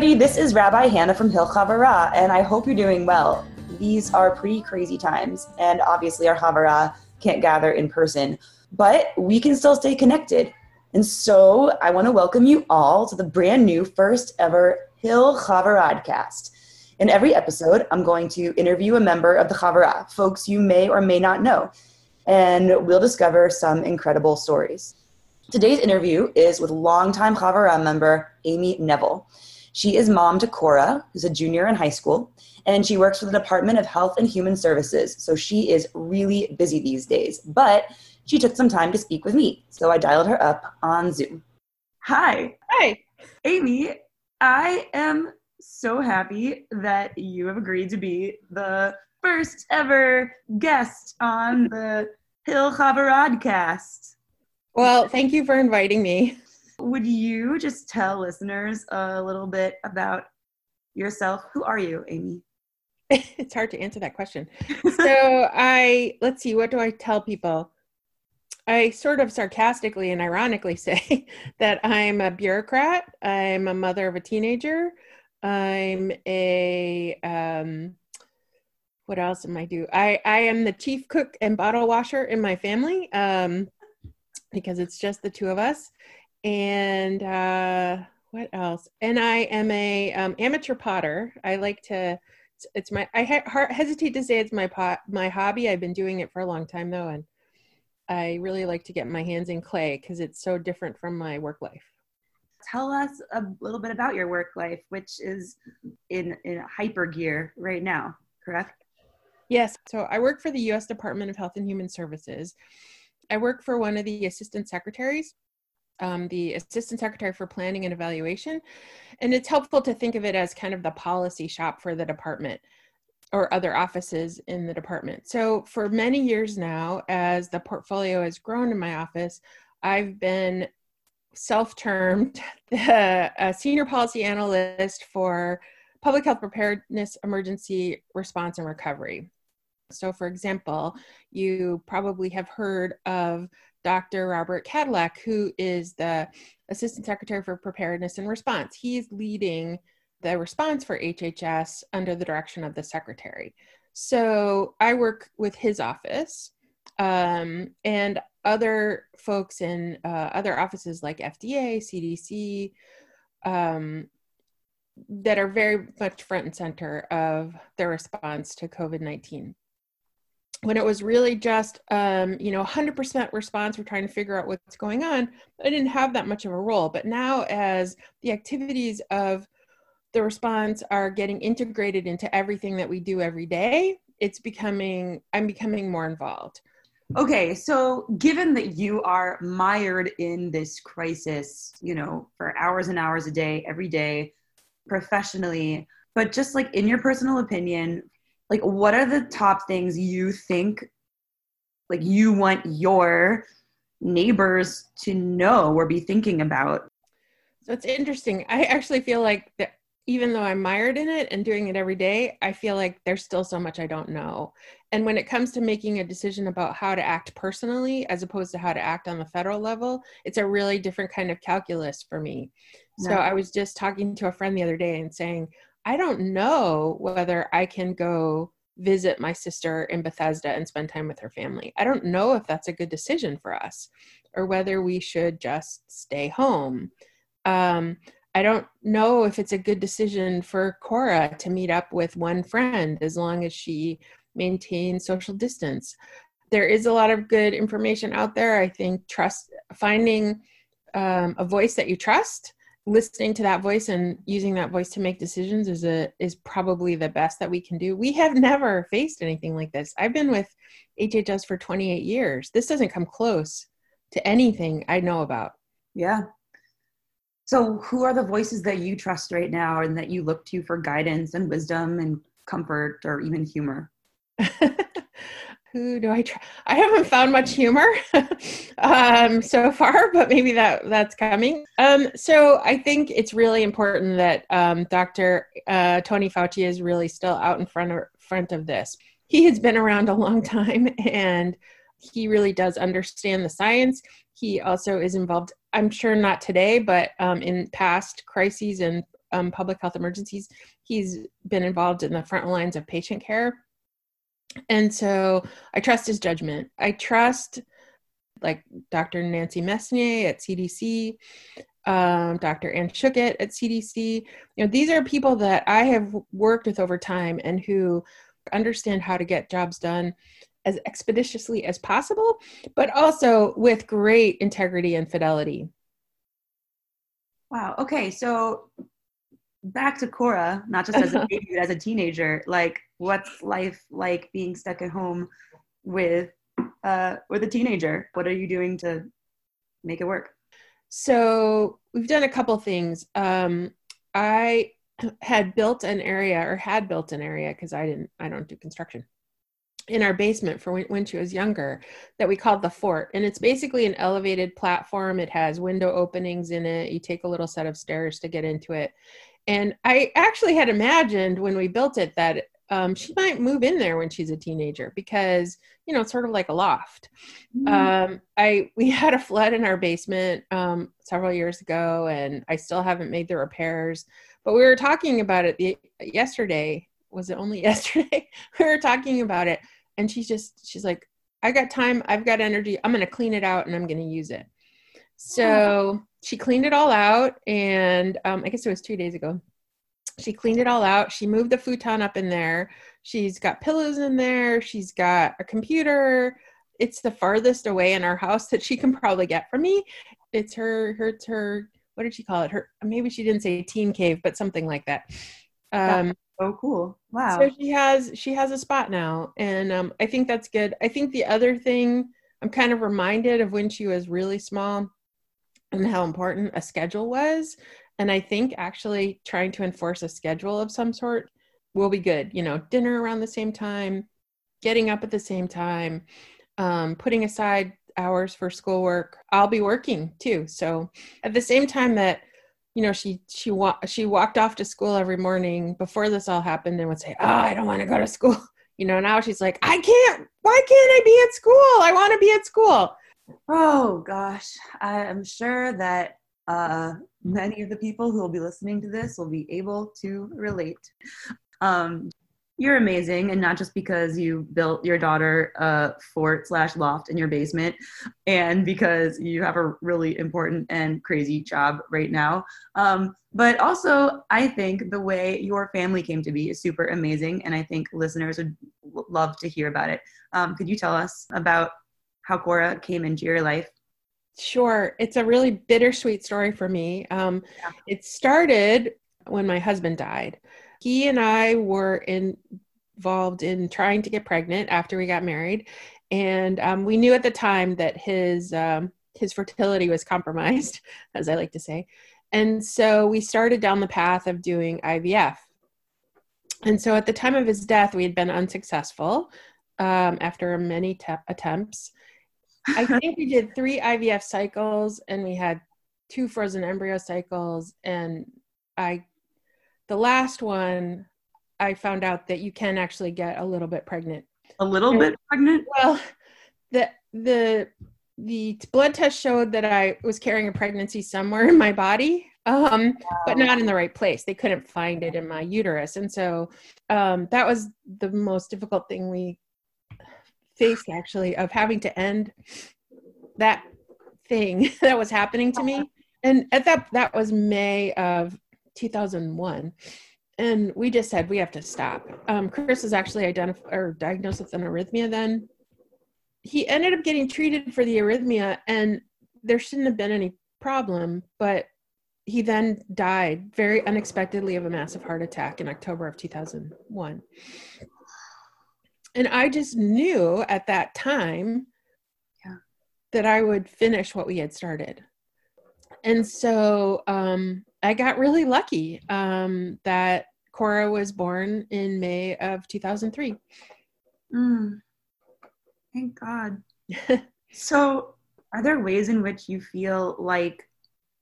everybody, this is Rabbi Hannah from Hill Havurah, and I hope you're doing well. These are pretty crazy times, and obviously our Havurah can't gather in person, but we can still stay connected. And so I want to welcome you all to the brand new first ever Hill Chavaradcast. In every episode, I'm going to interview a member of the Havurah, folks you may or may not know, and we'll discover some incredible stories. Today's interview is with longtime Havurah member Amy Neville. She is mom to Cora, who's a junior in high school, and she works for the Department of Health and Human Services. So she is really busy these days, but she took some time to speak with me. So I dialed her up on Zoom. Hi. Hi. Amy, I am so happy that you have agreed to be the first ever guest on the Hill Chavaradcast. Well, thank you for inviting me. Would you just tell listeners a little bit about yourself? Who are you, Amy? it's hard to answer that question. so, I let's see, what do I tell people? I sort of sarcastically and ironically say that I'm a bureaucrat. I'm a mother of a teenager. I'm a um, what else am I do? I I am the chief cook and bottle washer in my family um, because it's just the two of us. And uh, what else? And I am a um, amateur potter. I like to. It's, it's my. I ha- hesitate to say it's my pot my hobby. I've been doing it for a long time though, and I really like to get my hands in clay because it's so different from my work life tell us a little bit about your work life, which is in, in hyper gear right now, correct? Yes. So I work for the U.S. Department of Health and Human Services. I work for one of the assistant secretaries, um, the assistant secretary for planning and evaluation. And it's helpful to think of it as kind of the policy shop for the department or other offices in the department. So for many years now, as the portfolio has grown in my office, I've been self-termed a senior policy analyst for public health preparedness, emergency response, and recovery. So, for example, you probably have heard of Dr. Robert Kadlec, who is the Assistant Secretary for Preparedness and Response. He's leading the response for HHS under the direction of the Secretary. So, I work with his office. Um, and other folks in uh, other offices like FDA, CDC, um, that are very much front and center of the response to COVID 19. When it was really just, um, you know, 100% response, we're trying to figure out what's going on, I didn't have that much of a role. But now, as the activities of the response are getting integrated into everything that we do every day, it's becoming, I'm becoming more involved. Okay, so given that you are mired in this crisis, you know, for hours and hours a day, every day, professionally, but just like in your personal opinion, like what are the top things you think like you want your neighbors to know or be thinking about? So it's interesting. I actually feel like that even though I'm mired in it and doing it every day, I feel like there's still so much I don't know. And when it comes to making a decision about how to act personally as opposed to how to act on the federal level, it's a really different kind of calculus for me. So I was just talking to a friend the other day and saying, I don't know whether I can go visit my sister in Bethesda and spend time with her family. I don't know if that's a good decision for us or whether we should just stay home. Um, I don't know if it's a good decision for Cora to meet up with one friend as long as she maintains social distance. There is a lot of good information out there. I think trust finding um, a voice that you trust, listening to that voice and using that voice to make decisions is a is probably the best that we can do. We have never faced anything like this. I've been with HHS for 28 years. This doesn't come close to anything I know about. Yeah, so, who are the voices that you trust right now and that you look to for guidance and wisdom and comfort or even humor? who do I try? I haven't found much humor um, so far, but maybe that that's coming. Um, so I think it's really important that um, Dr. Uh, Tony Fauci is really still out in front of front of this. He has been around a long time, and he really does understand the science. He also is involved I'm sure not today, but um, in past crises and um, public health emergencies. He's been involved in the front lines of patient care. And so I trust his judgment. I trust like Dr. Nancy Messonnier at CDC, um, Dr. Anne Schuchat at CDC. You know, these are people that I have worked with over time and who understand how to get jobs done as expeditiously as possible, but also with great integrity and fidelity. Wow. Okay. So back to Cora, not just as a baby, but as a teenager. Like, what's life like being stuck at home with uh, with a teenager? What are you doing to make it work? So we've done a couple things. Um, I had built an area, or had built an area, because I didn't. I don't do construction in our basement for when, when, she was younger that we called the fort and it's basically an elevated platform it has window openings in it you take a little set of stairs to get into it and i actually had imagined when we built it that um, she might move in there when she's a teenager because you know it's sort of like a loft. Mm-hmm. um, i we had a flood in our basement um, several years ago and i still haven't made the repairs. But we were talking about it the, yesterday. Was it only yesterday? We were talking about it and she's just she's like i got time. I've got energy. I'm going to clean it out and i'm going to use it. So she cleaned it all out and um, i guess it was two days ago. She cleaned it all out. She moved the futon up in there. She's got pillows in there. She's got a computer. It's the farthest away in our house that she can probably get from me. It's her her it's her what did she call it? Her maybe she didn't say teen cave but something like that. Um Oh, cool! Wow. So she has she has a spot now, and um, I think that's good. I think the other thing I'm kind of reminded of when she was really small, and how important a schedule was. And I think actually trying to enforce a schedule of some sort will be good. You know, dinner around the same time, getting up at the same time, um, putting aside hours for schoolwork. I'll be working too. So at the same time that you know she she wa- she walked off to school every morning before this all happened and would say oh i don't want to go to school you know now she's like i can't why can't i be at school i want to be at school oh gosh. I'm sure that uh, many of the people who will be listening to this will be able to relate. Um, you're amazing and not just because you built your daughter a fort slash loft in your basement and because you have a really important and crazy job right now. Um, but also i think the way your family came to be is super amazing and i think listeners would love to hear about it. Um, could you tell us about how cora came into your life Sure. It's a really bittersweet story for me. Um, yeah. It started when my husband died he and I were in, involved in trying to get pregnant after we got married, and um, we knew at the time that his um, his fertility was compromised, as I like to say, and so we started down the path of doing IVF. And so at the time of his death, we had been unsuccessful um, after many te- attempts. I think we did three IVF cycles and we had two frozen embryo cycles. And I the last one, I found out that you can actually get a little bit pregnant. A little and, bit pregnant? Well, the the the blood test showed that I was carrying a pregnancy somewhere in my body, um, wow. but not in the right place. They couldn't find it in my uterus, and so um, that was the most difficult thing we faced, actually, of having to end that thing that was happening to me. And at that that was May of 2001 and we just said we have to stop. Um, chris was actually identified or diagnosed with an arrhythmia then. He ended up getting treated for the arrhythmia and there shouldn't have been any problem but he then died very unexpectedly of a massive heart attack in october of 2001 and i just knew at that time yeah. that i would finish what we had started and so um, I got really lucky um, that Cora was born in May of 2003. Mm. Thank God. so, are there ways in which you feel like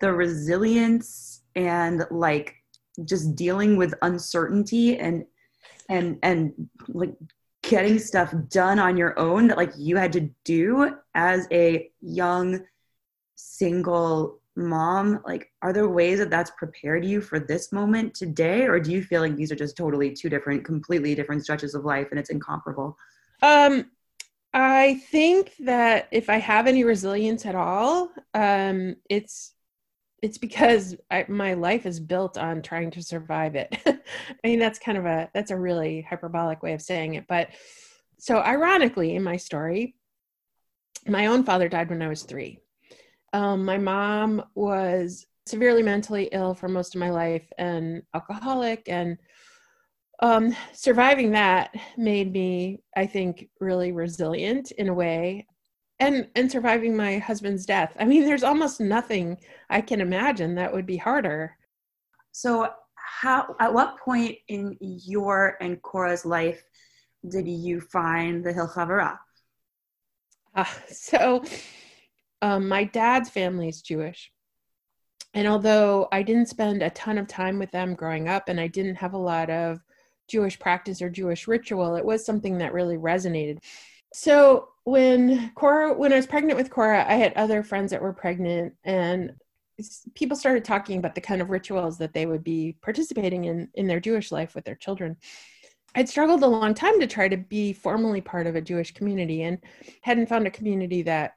the resilience and like just dealing with uncertainty and and and like getting stuff done on your own that like you had to do as a young single mom, like, are there ways that that's prepared you for this moment today? Or do you feel like these are just totally two different, completely different stretches of life and it's incomparable? Um, I think that if I have any resilience at all, um, it's it's because I, my life is built on trying to survive it. I mean, that's kind of a that's a really hyperbolic way of saying it, but so ironically, in my story, my own father died when I was three. Um, my mom was severely mentally ill for most of my life and alcoholic and um, surviving that made me i think really resilient in a way and and surviving my husband's death i mean there's almost nothing i can imagine that would be harder so how at what point in your and cora's life did you find the hill uh, so um, my dad's family is Jewish. And although I didn't spend a ton of time with them growing up and I didn't have a lot of Jewish practice or Jewish ritual, it was something that really resonated. So when Cora, when I was pregnant with Cora, I had other friends that were pregnant and people started talking about the kind of rituals that they would be participating in in their Jewish life with their children. I'd struggled a long time to try to be formally part of a Jewish community and hadn't found a community that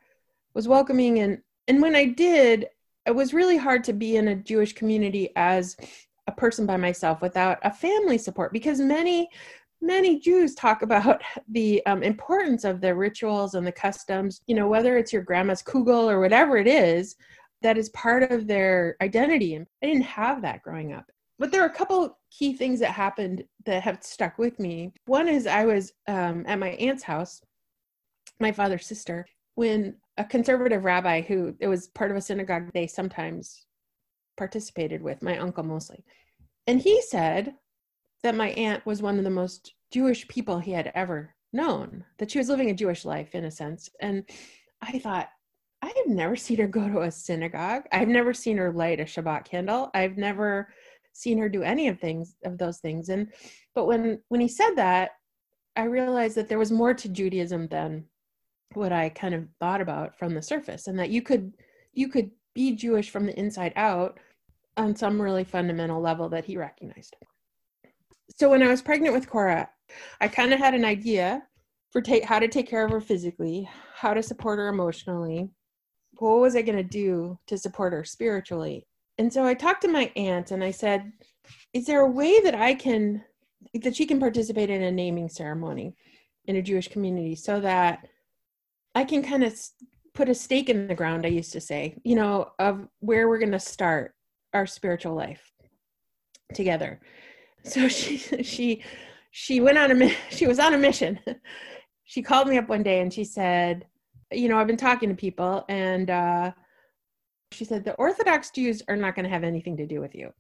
was welcoming and and when I did, it was really hard to be in a Jewish community as a person by myself without a family support because many many Jews talk about the um, importance of the rituals and the customs, you know, whether it's your grandma's kugel or whatever it is, that is part of their identity. And I didn't have that growing up. But there are a couple key things that happened that have stuck with me. One is I was um, at my aunt's house, my father's sister, when a conservative rabbi who it was part of a synagogue they sometimes participated with, my uncle mostly. And he said that my aunt was one of the most Jewish people he had ever known, that she was living a Jewish life in a sense. And I thought, I have never seen her go to a synagogue. I've never seen her light a Shabbat candle. I've never seen her do any of things of those things. And but when when he said that, I realized that there was more to Judaism than what I kind of thought about from the surface, and that you could you could be Jewish from the inside out on some really fundamental level that he recognized. So when I was pregnant with Cora, I kind of had an idea for take how to take care of her physically, how to support her emotionally, what was I going to do to support her spiritually. And so I talked to my aunt and I said, "Is there a way that I can that she can participate in a naming ceremony in a Jewish community so that I can kind of put a stake in the ground, I used to say, you know, of where we're going to start our spiritual life together. So she, she, she went on a, she was on a mission. she called me up one day and she said, you know, I've been talking to people and, uh, she said, the Orthodox Jews are not going to have anything to do with you.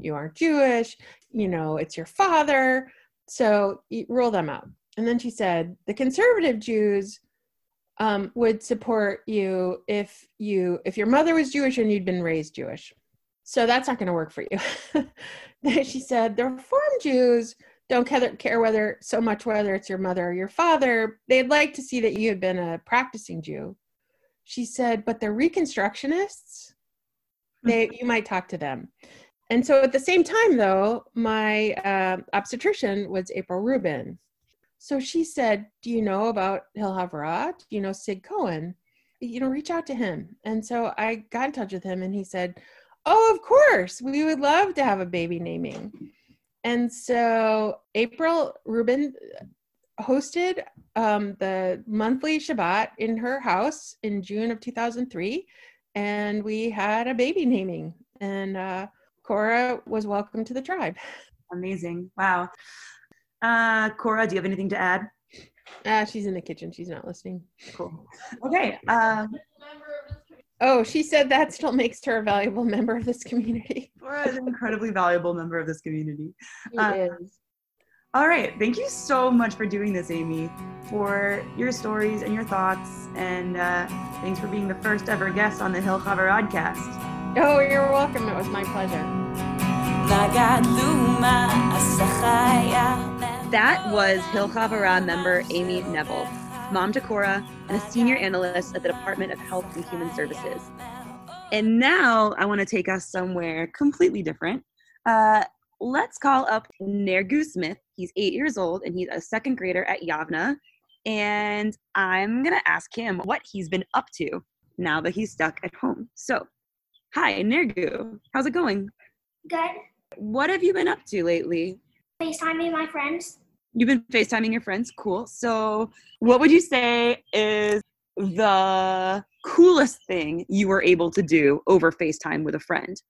You aren't Jewish, you know, it's your father. So rule them out. And then she said, the conservative Jews um, would support you if you if your mother was Jewish and you'd been raised Jewish. So that's not going to work for you. she said the Reform Jews don't care whether so much whether it's your mother or your father. They'd like to see that you had been a practicing Jew. She said, but the Reconstructionists, they you might talk to them. And so at the same time, though, my uh, obstetrician was April Rubin, so she said, Do you know about Hill Havurah? Do you know Sid Cohen? You know, reach out to him. And so I got in touch with him and he said, Oh, of course, we would love to have a baby naming. And so April Rubin hosted um, the monthly Shabbat in her house in June of 2003. And we had a baby naming. And uh, Cora was welcome to the tribe. Amazing. Wow. Uh, Cora, do you have anything to add? Uh, she's in the kitchen. She's not listening. Cool. Okay. Um, oh, she said that still makes her a valuable member of this community. Cora is an incredibly valuable member of this community. She uh, is. All right. Thank you so much for doing this, Amy, for your stories and your thoughts. And uh, thanks for being the first ever guest on the Hill Podcast. Oh, you're welcome. It was my pleasure. That was Hill Havurah member Amy Neville, mom to Cora, and a senior analyst at the Department of Health and Human Services. And now I want to take us somewhere completely different. Uh, let's call up Nergu Smith. He's eight years old and he's a second grader at Yavna. And I'm going to ask him what he's been up to now that he's stuck at home. So, hi, Nergu. How's it going? Good. What have you been up to lately? FaceTiming my friends. You've been FaceTiming your friends. Cool. So, what would you say is the coolest thing you were able to do over FaceTime with a friend?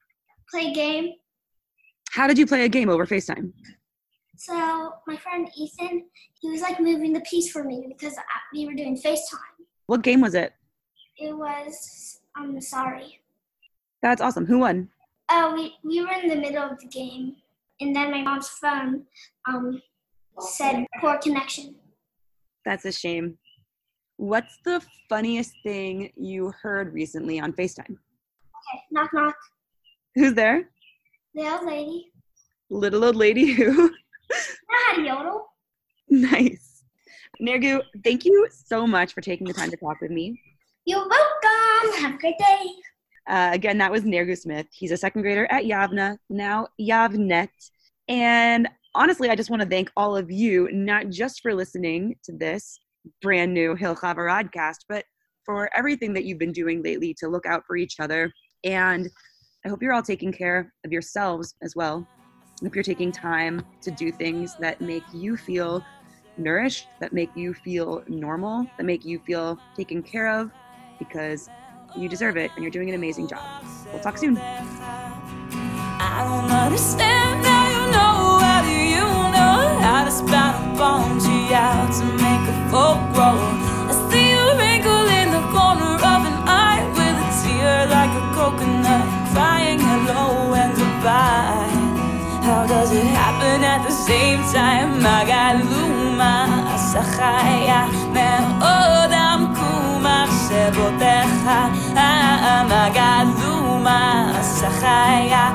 Play a game. How did you play a game over FaceTime? So my friend Ethan, he was like moving the piece for me because we were doing FaceTime. What game was it? It was I'm sorry. That's awesome. Who won? Oh, we we were in the middle of the game, and then my mom's phone um said poor connection. That's a shame. What's the funniest thing you heard recently on FaceTime? Okay, knock knock. Who's there? The old lady. Little old lady who? You know how to yodel? nice. Nergu, thank you so much for taking the time to talk with me. You're welcome. Have a great day. Uh, again, that was Nergu Smith. He's a second grader at Yavna, now Yavnet. And honestly, I just want to thank all of you, not just for listening to this brand new Hill Chavaradcast, but for everything that you've been doing lately to look out for each other. And I hope you're all taking care of yourselves as well. I hope you're taking time to do things that make you feel nourished, that make you feel normal, that make you feel taken care of, because you deserve it and you're doing an amazing job. We'll talk soon. החיה מאוד עמקו מחשבותיך, שבותך העמק מס החיה